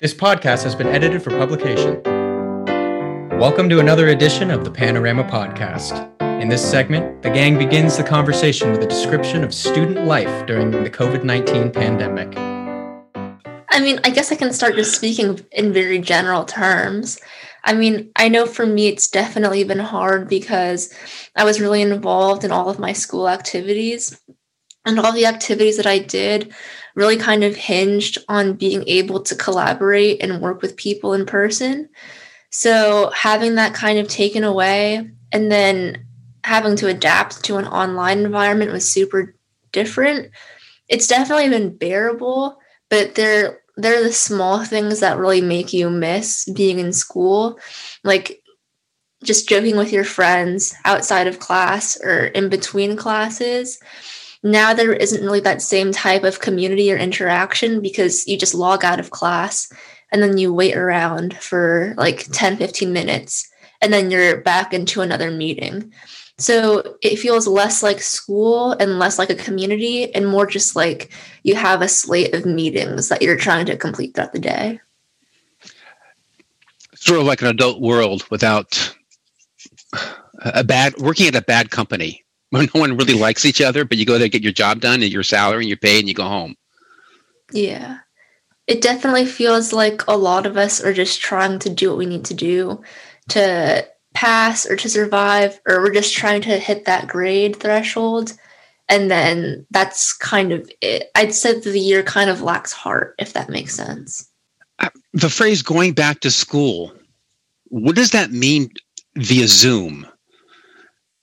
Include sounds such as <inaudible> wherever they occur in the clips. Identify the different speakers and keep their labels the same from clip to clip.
Speaker 1: This podcast has been edited for publication. Welcome to another edition of the Panorama Podcast. In this segment, the gang begins the conversation with a description of student life during the COVID 19 pandemic.
Speaker 2: I mean, I guess I can start just speaking in very general terms. I mean, I know for me it's definitely been hard because I was really involved in all of my school activities. And all the activities that I did really kind of hinged on being able to collaborate and work with people in person. So having that kind of taken away and then having to adapt to an online environment was super different. It's definitely been bearable, but they're they're the small things that really make you miss being in school. Like just joking with your friends outside of class or in between classes now there isn't really that same type of community or interaction because you just log out of class and then you wait around for like 10 15 minutes and then you're back into another meeting. So it feels less like school and less like a community and more just like you have a slate of meetings that you're trying to complete throughout the day.
Speaker 3: Sort of like an adult world without a bad working at a bad company no one really likes each other, but you go there, get your job done, and your salary, and you're paid, and you go home.
Speaker 2: Yeah. It definitely feels like a lot of us are just trying to do what we need to do to pass or to survive, or we're just trying to hit that grade threshold. And then that's kind of it. I'd say the year kind of lacks heart, if that makes sense.
Speaker 3: Uh, the phrase going back to school, what does that mean via Zoom?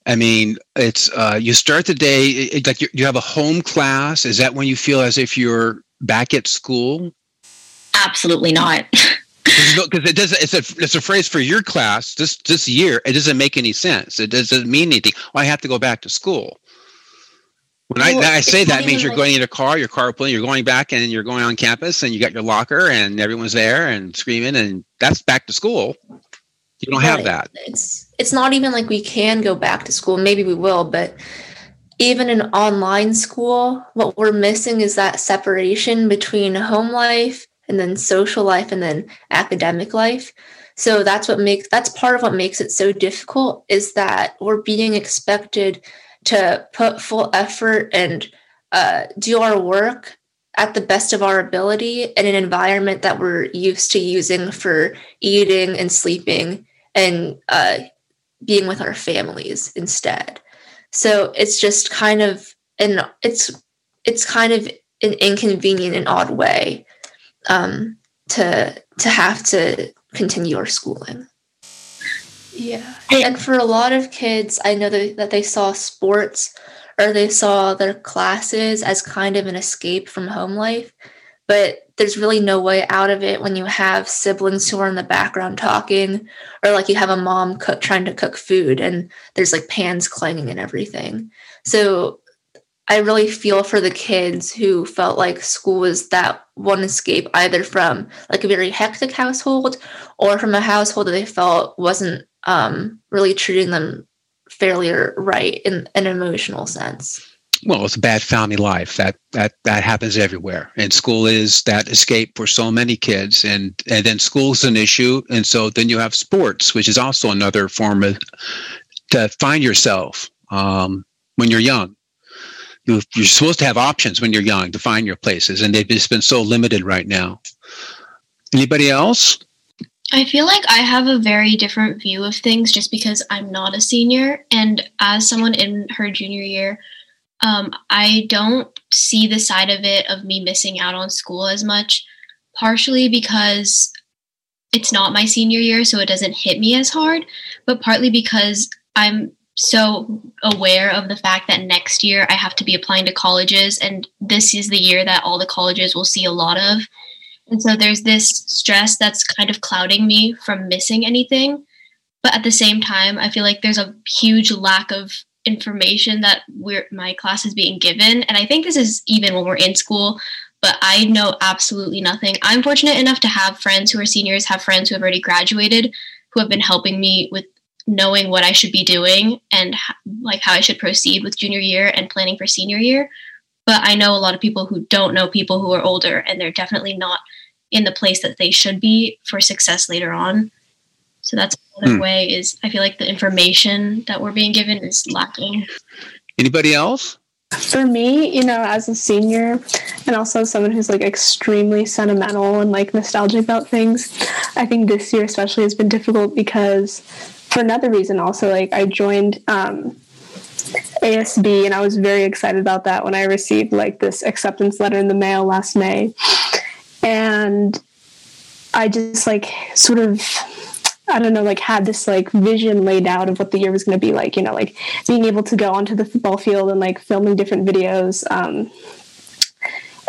Speaker 3: I mean, it's uh, you start the day it, like you, you have a home class. Is that when you feel as if you're back at school?
Speaker 4: Absolutely not. <laughs>
Speaker 3: Because it does. It's a it's a phrase for your class this this year. It doesn't make any sense. It doesn't mean anything. Well, I have to go back to school. When well, I, I say that means you're like, going in a car, your carpooling, you're going back and you're going on campus and you got your locker and everyone's there and screaming and that's back to school. You don't have that.
Speaker 2: It's it's not even like we can go back to school. Maybe we will, but even in online school, what we're missing is that separation between home life and then social life and then academic life. So that's what makes that's part of what makes it so difficult is that we're being expected to put full effort and uh, do our work at the best of our ability in an environment that we're used to using for eating and sleeping and uh, being with our families instead. So it's just kind of and it's it's kind of an inconvenient and odd way um, to to have to continue our schooling. Yeah, and for a lot of kids, I know that, that they saw sports or they saw their classes as kind of an escape from home life, but there's really no way out of it when you have siblings who are in the background talking or like you have a mom cook trying to cook food and there's like pans clanging and everything. So i really feel for the kids who felt like school was that one escape either from like a very hectic household or from a household that they felt wasn't um, really treating them fairly or right in an emotional sense
Speaker 3: well, it's a bad family life. That that that happens everywhere, and school is that escape for so many kids. And and then school's an issue, and so then you have sports, which is also another form of to find yourself um, when you're young. You, you're supposed to have options when you're young to find your places, and they've just been so limited right now. Anybody else?
Speaker 4: I feel like I have a very different view of things just because I'm not a senior. And as someone in her junior year, um, I don't see the side of it of me missing out on school as much, partially because it's not my senior year, so it doesn't hit me as hard, but partly because I'm so aware of the fact that next year I have to be applying to colleges, and this is the year that all the colleges will see a lot of. And so there's this stress that's kind of clouding me from missing anything. But at the same time, I feel like there's a huge lack of information that we're my class is being given. And i think this is even when we're in school but i know absolutely nothing. I'm fortunate enough to have friends who are seniors have friends who have already graduated who have been helping me with knowing what i should be doing and like how i should proceed with junior year and planning for senior year but i know a lot of people who don't know people who are older and they're definitely not in the place that they should be for success later on. So that's another hmm. way is I feel like the information that we're being given is lacking.
Speaker 3: Anybody else?
Speaker 5: For me, you know, as a senior and also someone who's like extremely sentimental and like nostalgic about things, I think this year especially has been difficult because for another reason also like I joined um ASB and I was very excited about that when I received like this acceptance letter in the mail last May. And I just like sort of I don't know, like had this like vision laid out of what the year was going to be like, you know, like being able to go onto the football field and like filming different videos. Um,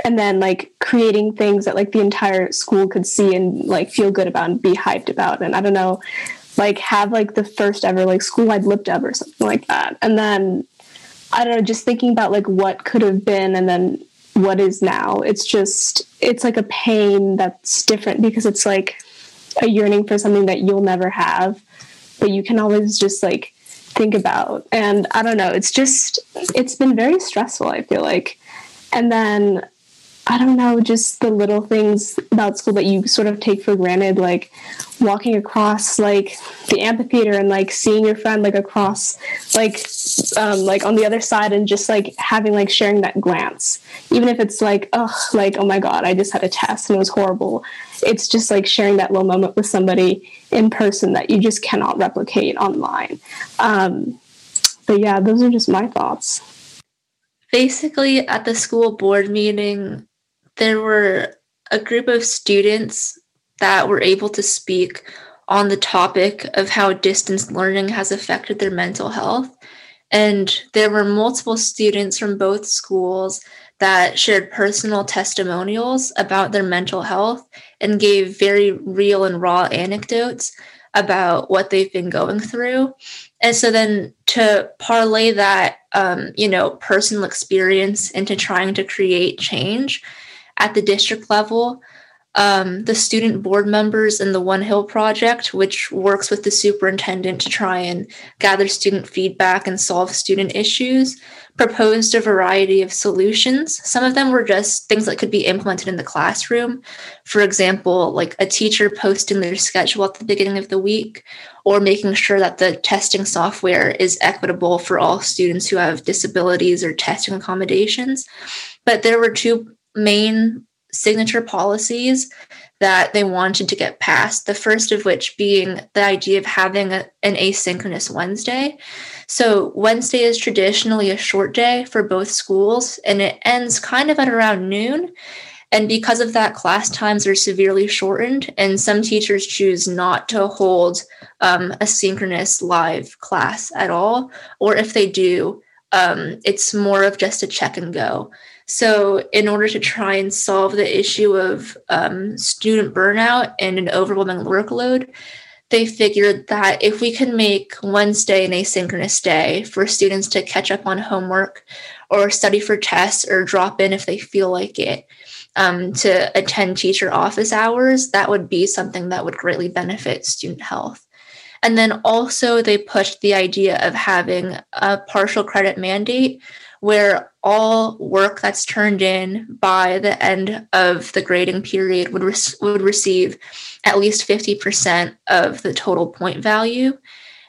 Speaker 5: and then like creating things that like the entire school could see and like feel good about and be hyped about. And I don't know, like have like the first ever like school-wide lip dub or something like that. And then I don't know, just thinking about like what could have been and then what is now. It's just it's like a pain that's different because it's like a yearning for something that you'll never have, but you can always just like think about. And I don't know, it's just, it's been very stressful, I feel like. And then I don't know, just the little things about school that you sort of take for granted, like walking across like the amphitheater and like seeing your friend like across like um like on the other side and just like having like sharing that glance. Even if it's like, oh like, oh my god, I just had a test and it was horrible. It's just like sharing that little moment with somebody in person that you just cannot replicate online. Um but yeah, those are just my thoughts.
Speaker 2: Basically, at the school board meeting, there were a group of students that were able to speak on the topic of how distance learning has affected their mental health. And there were multiple students from both schools that shared personal testimonials about their mental health and gave very real and raw anecdotes about what they've been going through. And so then to parlay that, um, you know, personal experience into trying to create change, at the district level. Um, the student board members in the One Hill project, which works with the superintendent to try and gather student feedback and solve student issues, proposed a variety of solutions. Some of them were just things that could be implemented in the classroom. For example, like a teacher posting their schedule at the beginning of the week, or making sure that the testing software is equitable for all students who have disabilities or testing accommodations. But there were two main signature policies that they wanted to get passed. The first of which being the idea of having a, an asynchronous Wednesday. So, Wednesday is traditionally a short day for both schools and it ends kind of at around noon. And because of that, class times are severely shortened, and some teachers choose not to hold um, a synchronous live class at all. Or if they do, um, it's more of just a check and go. So, in order to try and solve the issue of um, student burnout and an overwhelming workload, they figured that if we can make Wednesday an asynchronous day for students to catch up on homework or study for tests or drop in if they feel like it um, to attend teacher office hours, that would be something that would greatly benefit student health. And then also, they pushed the idea of having a partial credit mandate where all work that's turned in by the end of the grading period would, re- would receive at least 50% of the total point value.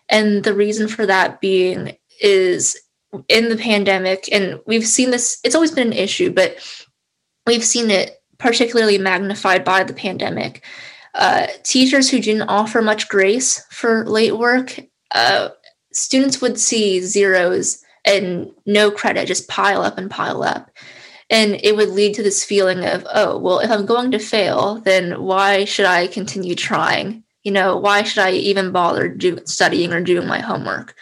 Speaker 2: And the reason for that being is in the pandemic, and we've seen this, it's always been an issue, but we've seen it particularly magnified by the pandemic. Uh, teachers who didn't offer much grace for late work, uh, students would see zeros and no credit just pile up and pile up. And it would lead to this feeling of oh well if i'm going to fail then why should i continue trying? You know why should i even bother do, studying or doing my homework?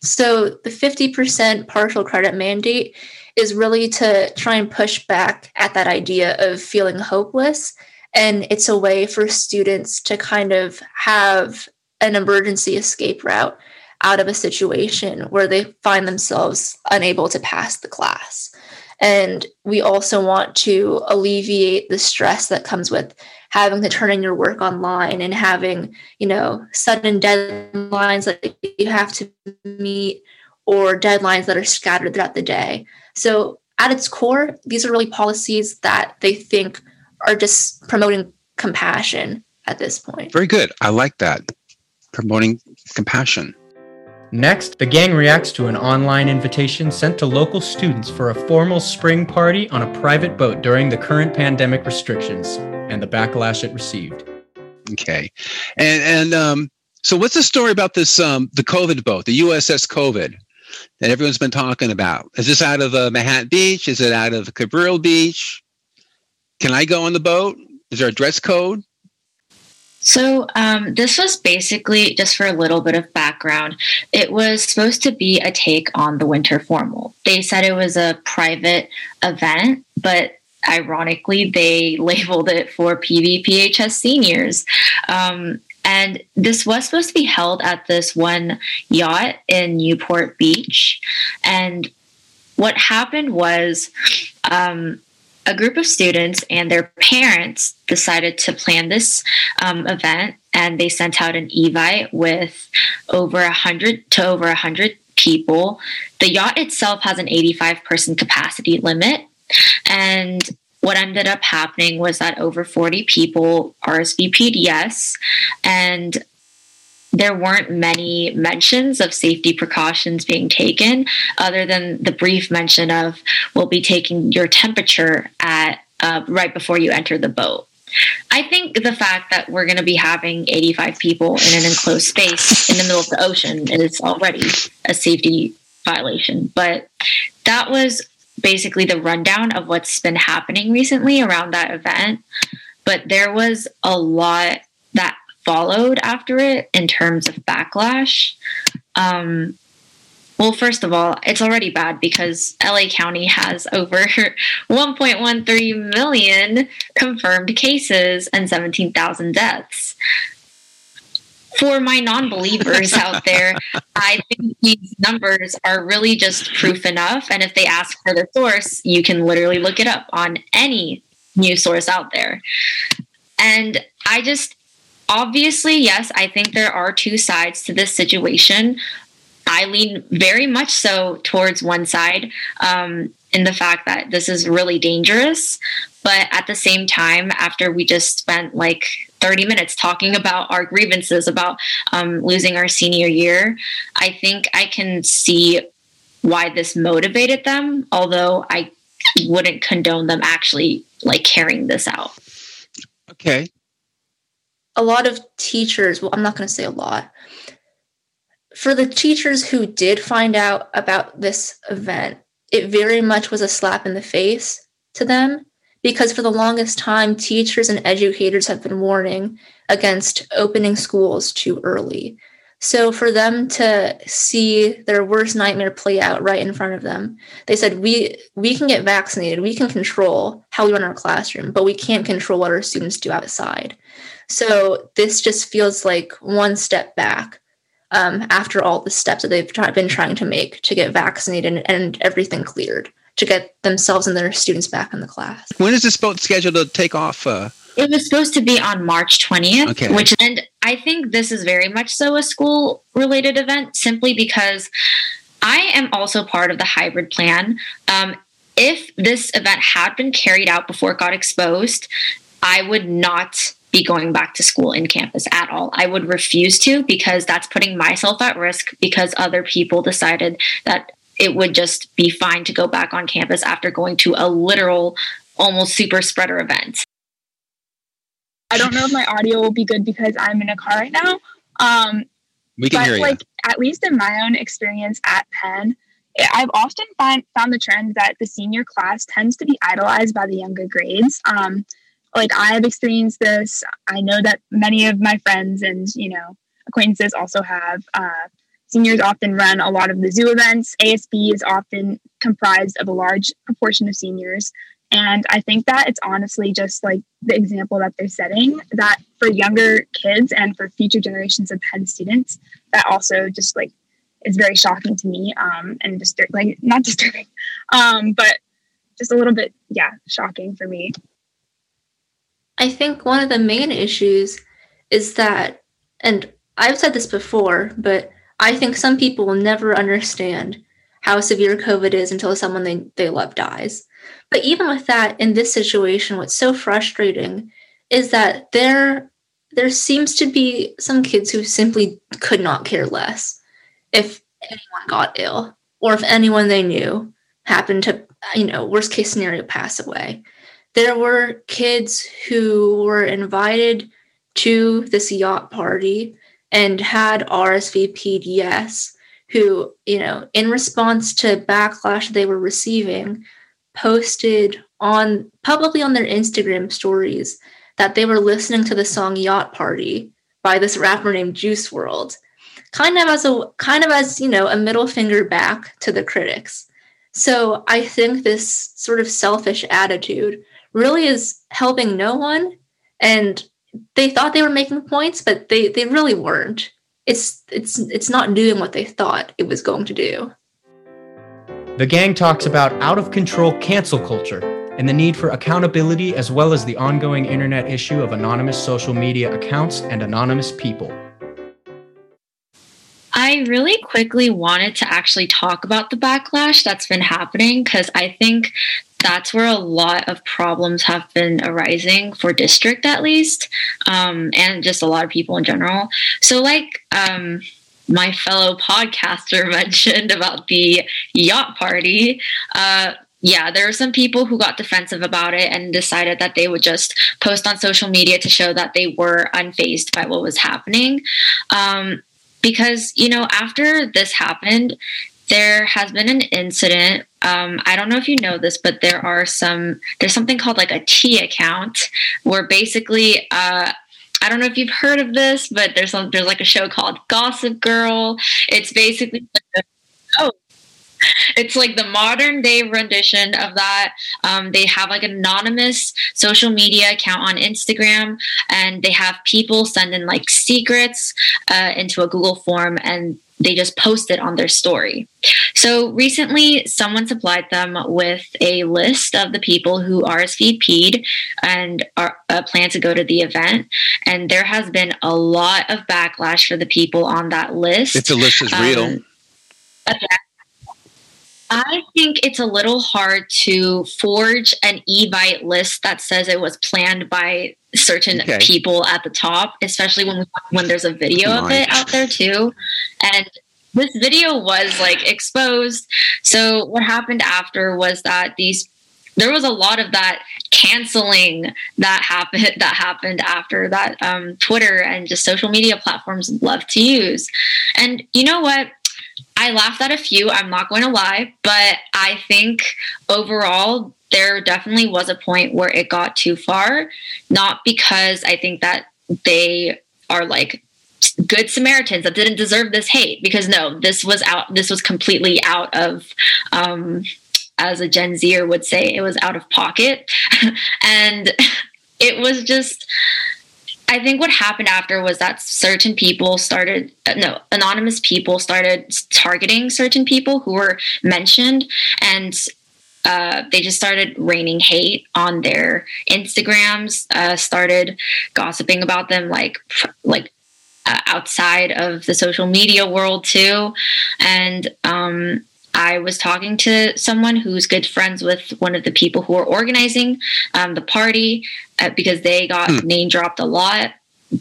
Speaker 2: So the 50% partial credit mandate is really to try and push back at that idea of feeling hopeless. And it's a way for students to kind of have an emergency escape route out of a situation where they find themselves unable to pass the class. And we also want to alleviate the stress that comes with having to turn in your work online and having, you know, sudden deadlines that you have to meet or deadlines that are scattered throughout the day. So, at its core, these are really policies that they think are just promoting compassion at this point.
Speaker 3: Very good. I like that. Promoting compassion.
Speaker 1: Next, the gang reacts to an online invitation sent to local students for a formal spring party on a private boat during the current pandemic restrictions and the backlash it received.
Speaker 3: Okay. And and um so what's the story about this um the COVID boat, the USS COVID that everyone's been talking about? Is this out of uh, Manhattan Beach? Is it out of Cabrillo Beach? Can I go on the boat? Is there a dress code?
Speaker 6: So, um, this was basically just for a little bit of background. It was supposed to be a take on the winter formal. They said it was a private event, but ironically, they <laughs> labeled it for PVPHS seniors. Um, and this was supposed to be held at this one yacht in Newport Beach. And what happened was um, a group of students and their parents decided to plan this um, event and they sent out an evite with over 100 to over 100 people. The yacht itself has an 85 person capacity limit and what ended up happening was that over 40 people rsvp'd yes and there weren't many mentions of safety precautions being taken other than the brief mention of we'll be taking your temperature at uh, right before you enter the boat. I think the fact that we're going to be having 85 people in an enclosed space in the middle of the ocean is already a safety violation. But that was basically the rundown of what's been happening recently around that event. But there was a lot that followed after it in terms of backlash. Um, well, first of all, it's already bad because LA County has <laughs> over 1.13 million confirmed cases and 17,000 deaths. For my non believers <laughs> out there, I think these numbers are really just proof enough. And if they ask for the source, you can literally look it up on any news source out there. And I just, obviously, yes, I think there are two sides to this situation. I lean very much so towards one side um, in the fact that this is really dangerous. But at the same time, after we just spent like 30 minutes talking about our grievances about um, losing our senior year, I think I can see why this motivated them, although I wouldn't condone them actually like carrying this out.
Speaker 3: Okay
Speaker 2: a lot of teachers, well, I'm not going to say a lot, for the teachers who did find out about this event, it very much was a slap in the face to them because for the longest time, teachers and educators have been warning against opening schools too early. So for them to see their worst nightmare play out right in front of them, they said, "We we can get vaccinated. We can control how we run our classroom, but we can't control what our students do outside." So this just feels like one step back um, after all the steps that they've try- been trying to make to get vaccinated and, and everything cleared to get themselves and their students back in the class.
Speaker 3: When is this boat scheduled to take off? Uh...
Speaker 6: It was supposed to be on March 20th,
Speaker 3: Okay.
Speaker 6: which and I think this is very much so a school related event simply because I am also part of the hybrid plan. Um, if this event had been carried out before it got exposed, I would not be going back to school in campus at all. I would refuse to because that's putting myself at risk because other people decided that it would just be fine to go back on campus after going to a literal almost super spreader event.
Speaker 7: I don't know if my audio will be good because I'm in a car right now. Um,
Speaker 3: We can
Speaker 7: but
Speaker 3: hear you.
Speaker 7: like at least in my own experience at Penn, I've often find, found the trend that the senior class tends to be idolized by the younger grades. Um, like I have experienced this. I know that many of my friends and you know acquaintances also have. Uh, seniors often run a lot of the zoo events. ASB is often comprised of a large proportion of seniors. And I think that it's honestly just like the example that they're setting that for younger kids and for future generations of Penn students, that also just like is very shocking to me um, and distur- like not <laughs> disturbing, um, but just a little bit, yeah, shocking for me.
Speaker 2: I think one of the main issues is that, and I've said this before, but I think some people will never understand how severe COVID is until someone they, they love dies. But even with that, in this situation, what's so frustrating is that there there seems to be some kids who simply could not care less if anyone got ill or if anyone they knew happened to, you know, worst case scenario, pass away. There were kids who were invited to this yacht party and had RSVP'd yes, who, you know, in response to backlash they were receiving, posted on publicly on their Instagram stories that they were listening to the song Yacht Party by this rapper named Juice WRLD, kind of as a kind of as you know a middle finger back to the critics. So i think this sort of selfish attitude really is helping no one. And they thought they were making points but they they really weren't. It's it's it's not doing what they thought it was going to do.
Speaker 1: The gang talks about out of control cancel culture and the need for accountability as well as the ongoing internet issue of anonymous social media accounts and anonymous people.
Speaker 6: I really quickly wanted to actually talk about the backlash that's been happening because I think that's where a lot of problems have been arising for district at least um, and just a lot of people in general so like um, my fellow podcaster <laughs> mentioned about the yacht party uh, yeah, there were some people who got defensive about it and decided that they would just post on social media to show that they were unfazed by what was happening. Um, because you know after this happened there has been an incident um, i don't know if you know this but there are some there's something called like a t account where basically uh, I don't know if you've heard of this, but there's some, there's like a show called Gossip Girl. It's basically like oh, it's like the modern day rendition of that. Um, they have like an anonymous social media account on Instagram, and they have people send in like secrets uh, into a Google form, and they just post it on their story. So recently, someone supplied them with a list of the people who RSVP'd and are uh, plan to go to the event, and there has been a lot of backlash for the people on that list.
Speaker 3: If the list is real. Um,
Speaker 6: I think it's a little hard to forge an Evite list that says it was planned by certain okay. people at the top, especially when when there's a video of it out there too. And this video was like exposed. So what happened after was that these there was a lot of that canceling that happened <laughs> that happened after that um, Twitter and just social media platforms love to use. And you know what? I laughed at a few, I'm not going to lie, but I think overall, there definitely was a point where it got too far. Not because I think that they are like good Samaritans that didn't deserve this hate, because no, this was out, this was completely out of, um, as a Gen Zer would say, it was out of pocket. <laughs> and it was just, I think what happened after was that certain people started, uh, no, anonymous people started targeting certain people who were mentioned, and uh, they just started raining hate on their Instagrams. Uh, started gossiping about them, like like uh, outside of the social media world too, and um, I was talking to someone who's good friends with one of the people who are organizing um, the party uh, because they got hmm. name dropped a lot.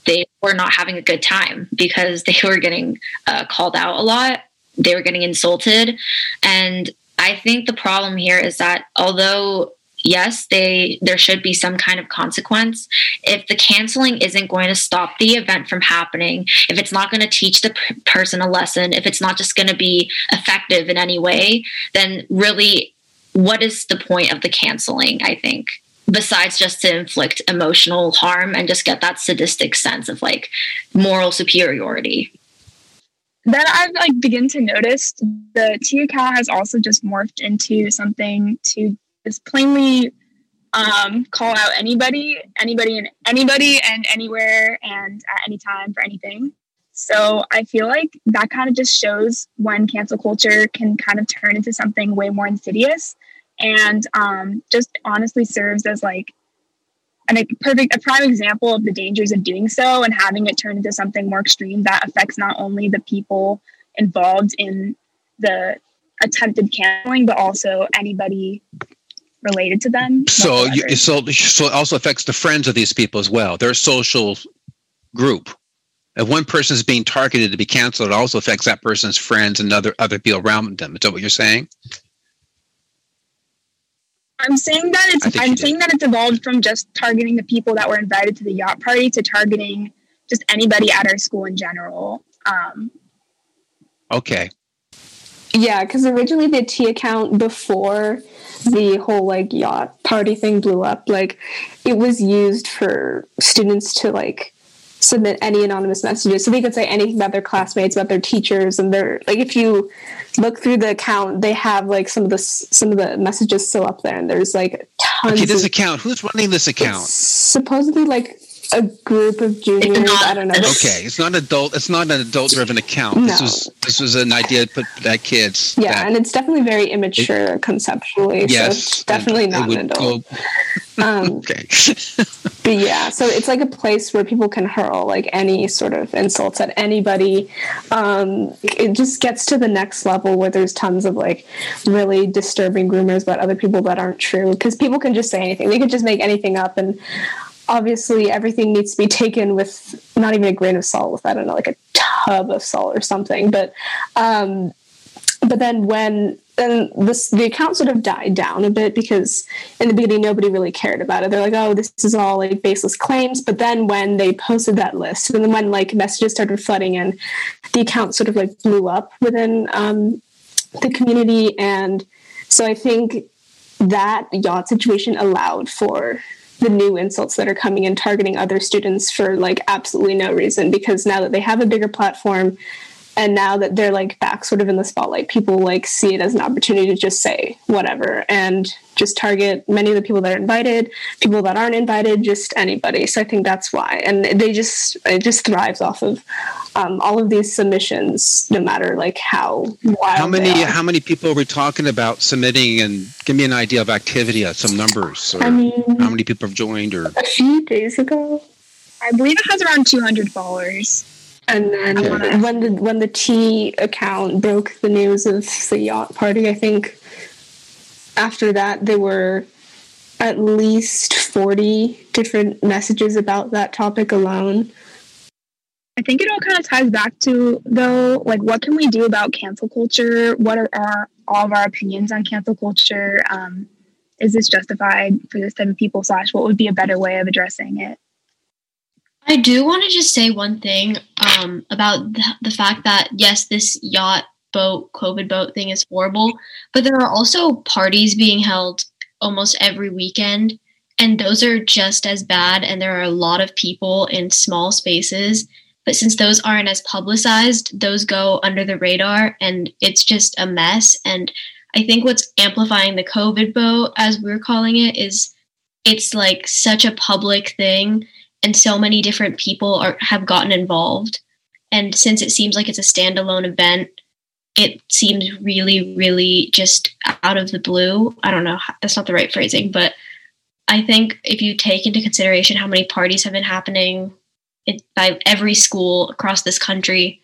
Speaker 6: They were not having a good time because they were getting uh, called out a lot. They were getting insulted. And I think the problem here is that although yes, they there should be some kind of consequence. If the canceling isn't going to stop the event from happening, if it's not going to teach the p- person a lesson, if it's not just going to be effective in any way, then really what is the point of the canceling, I think? Besides just to inflict emotional harm and just get that sadistic sense of like moral superiority
Speaker 7: then I've like begin to notice the T account has also just morphed into something to is plainly um, call out anybody, anybody, and anybody, and anywhere, and at any time for anything. So I feel like that kind of just shows when cancel culture can kind of turn into something way more insidious, and um, just honestly serves as like a perfect, a prime example of the dangers of doing so and having it turn into something more extreme that affects not only the people involved in the attempted canceling, but also anybody related to them.
Speaker 3: So you, so so it also affects the friends of these people as well. Their social group. If one person is being targeted to be canceled, it also affects that person's friends and other other people around them. Is that what you're saying?
Speaker 7: I'm saying that it's I'm
Speaker 3: did.
Speaker 7: saying that it's evolved from just targeting the people that were invited to the yacht party to targeting just anybody at our school in general. Um,
Speaker 3: Okay.
Speaker 5: Yeah, because originally the T account before the whole like yacht party thing blew up, like it was used for students to like submit any anonymous messages. So they could say anything about their classmates, about their teachers, and their like if you look through the account, they have like some of the some of the messages still up there, and there's like tons.
Speaker 3: Okay, this
Speaker 5: of,
Speaker 3: account. Who's running this account?
Speaker 5: supposedly like a group of juniors.
Speaker 6: not-
Speaker 5: I don't know.
Speaker 3: Okay, it's not adult. It's not an adult-driven account. This was this was an idea put by kids.
Speaker 5: Yeah,
Speaker 3: that-
Speaker 5: and it's definitely very immature conceptually. so
Speaker 3: yes,
Speaker 5: it's definitely not an adult.
Speaker 3: go- <laughs>
Speaker 5: Um,
Speaker 3: okay. <laughs>
Speaker 5: but yeah, so it's like a place where people can hurl like any sort of insults at anybody. Um, it just gets to the next level where there's tons of like really disturbing rumors about other people that aren't true because people can just say anything. They could just make anything up, and obviously everything needs to be <laughs> taken with not even a grain of salt, with I don't know, like a tub of salt or something. But um, but then when then this the account sort of died down a bit because in the beginning nobody really cared about it. They're like oh this is all like baseless claims. But then when they posted that list and then when like messages started flooding in the account sort of like blew up within um, the community. And so i think that yacht situation allowed for the new insults that are coming and targeting other students for like absolutely no reason because now that they have a bigger platform and now that they're like back sort of in the spotlight people like see it as an opportunity to just say whatever and just target many of the people that are invited people that aren't invited just anybody so i think that's why and they just it just thrives off of um, all of these submissions no matter like how wild
Speaker 3: How many how many people are we talking about submitting? And give me an idea of activity, uh, some numbers, or
Speaker 5: i mean
Speaker 3: how many people have joined, or
Speaker 5: a few days ago
Speaker 7: I believe it has around 200 followers.
Speaker 5: And then
Speaker 3: Okay.
Speaker 5: when the when the T account broke the news of the yacht party, I think after that there were at least forty different messages about that topic alone.
Speaker 7: I think it all kind of ties back to though, like what can we do about cancel culture? What are our all of our opinions on cancel culture? Um, is this justified for this type of people? Slash, what would be a better way of addressing it?
Speaker 4: I do want to just say one thing um, about the, the fact that yes, this yacht boat, COVID boat thing is horrible, but there are also parties being held almost every weekend, and those are just as bad. And there are a lot of people in small spaces, but since those aren't as publicized, those go under the radar, and it's just a mess. And I think what's amplifying the COVID boat, as we're calling it, is it's like such a public thing and so many different people are have gotten involved. And since it seems like it's a standalone event it seems really really just out of the blue. I don't know that's not the right phrasing but i think if you take into consideration how many parties have been happening by every school across this country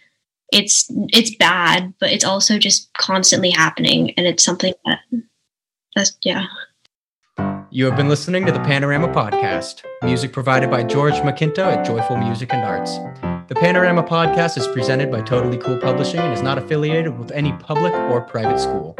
Speaker 4: it's it's bad but it's also just constantly happening and it's something that that's yeah
Speaker 1: You have been listening to the Panorama Podcast, music provided by George McKinto at Joyful Music and Arts. The Panorama Podcast is presented by Totally Cool Publishing and is not affiliated with any public or private school.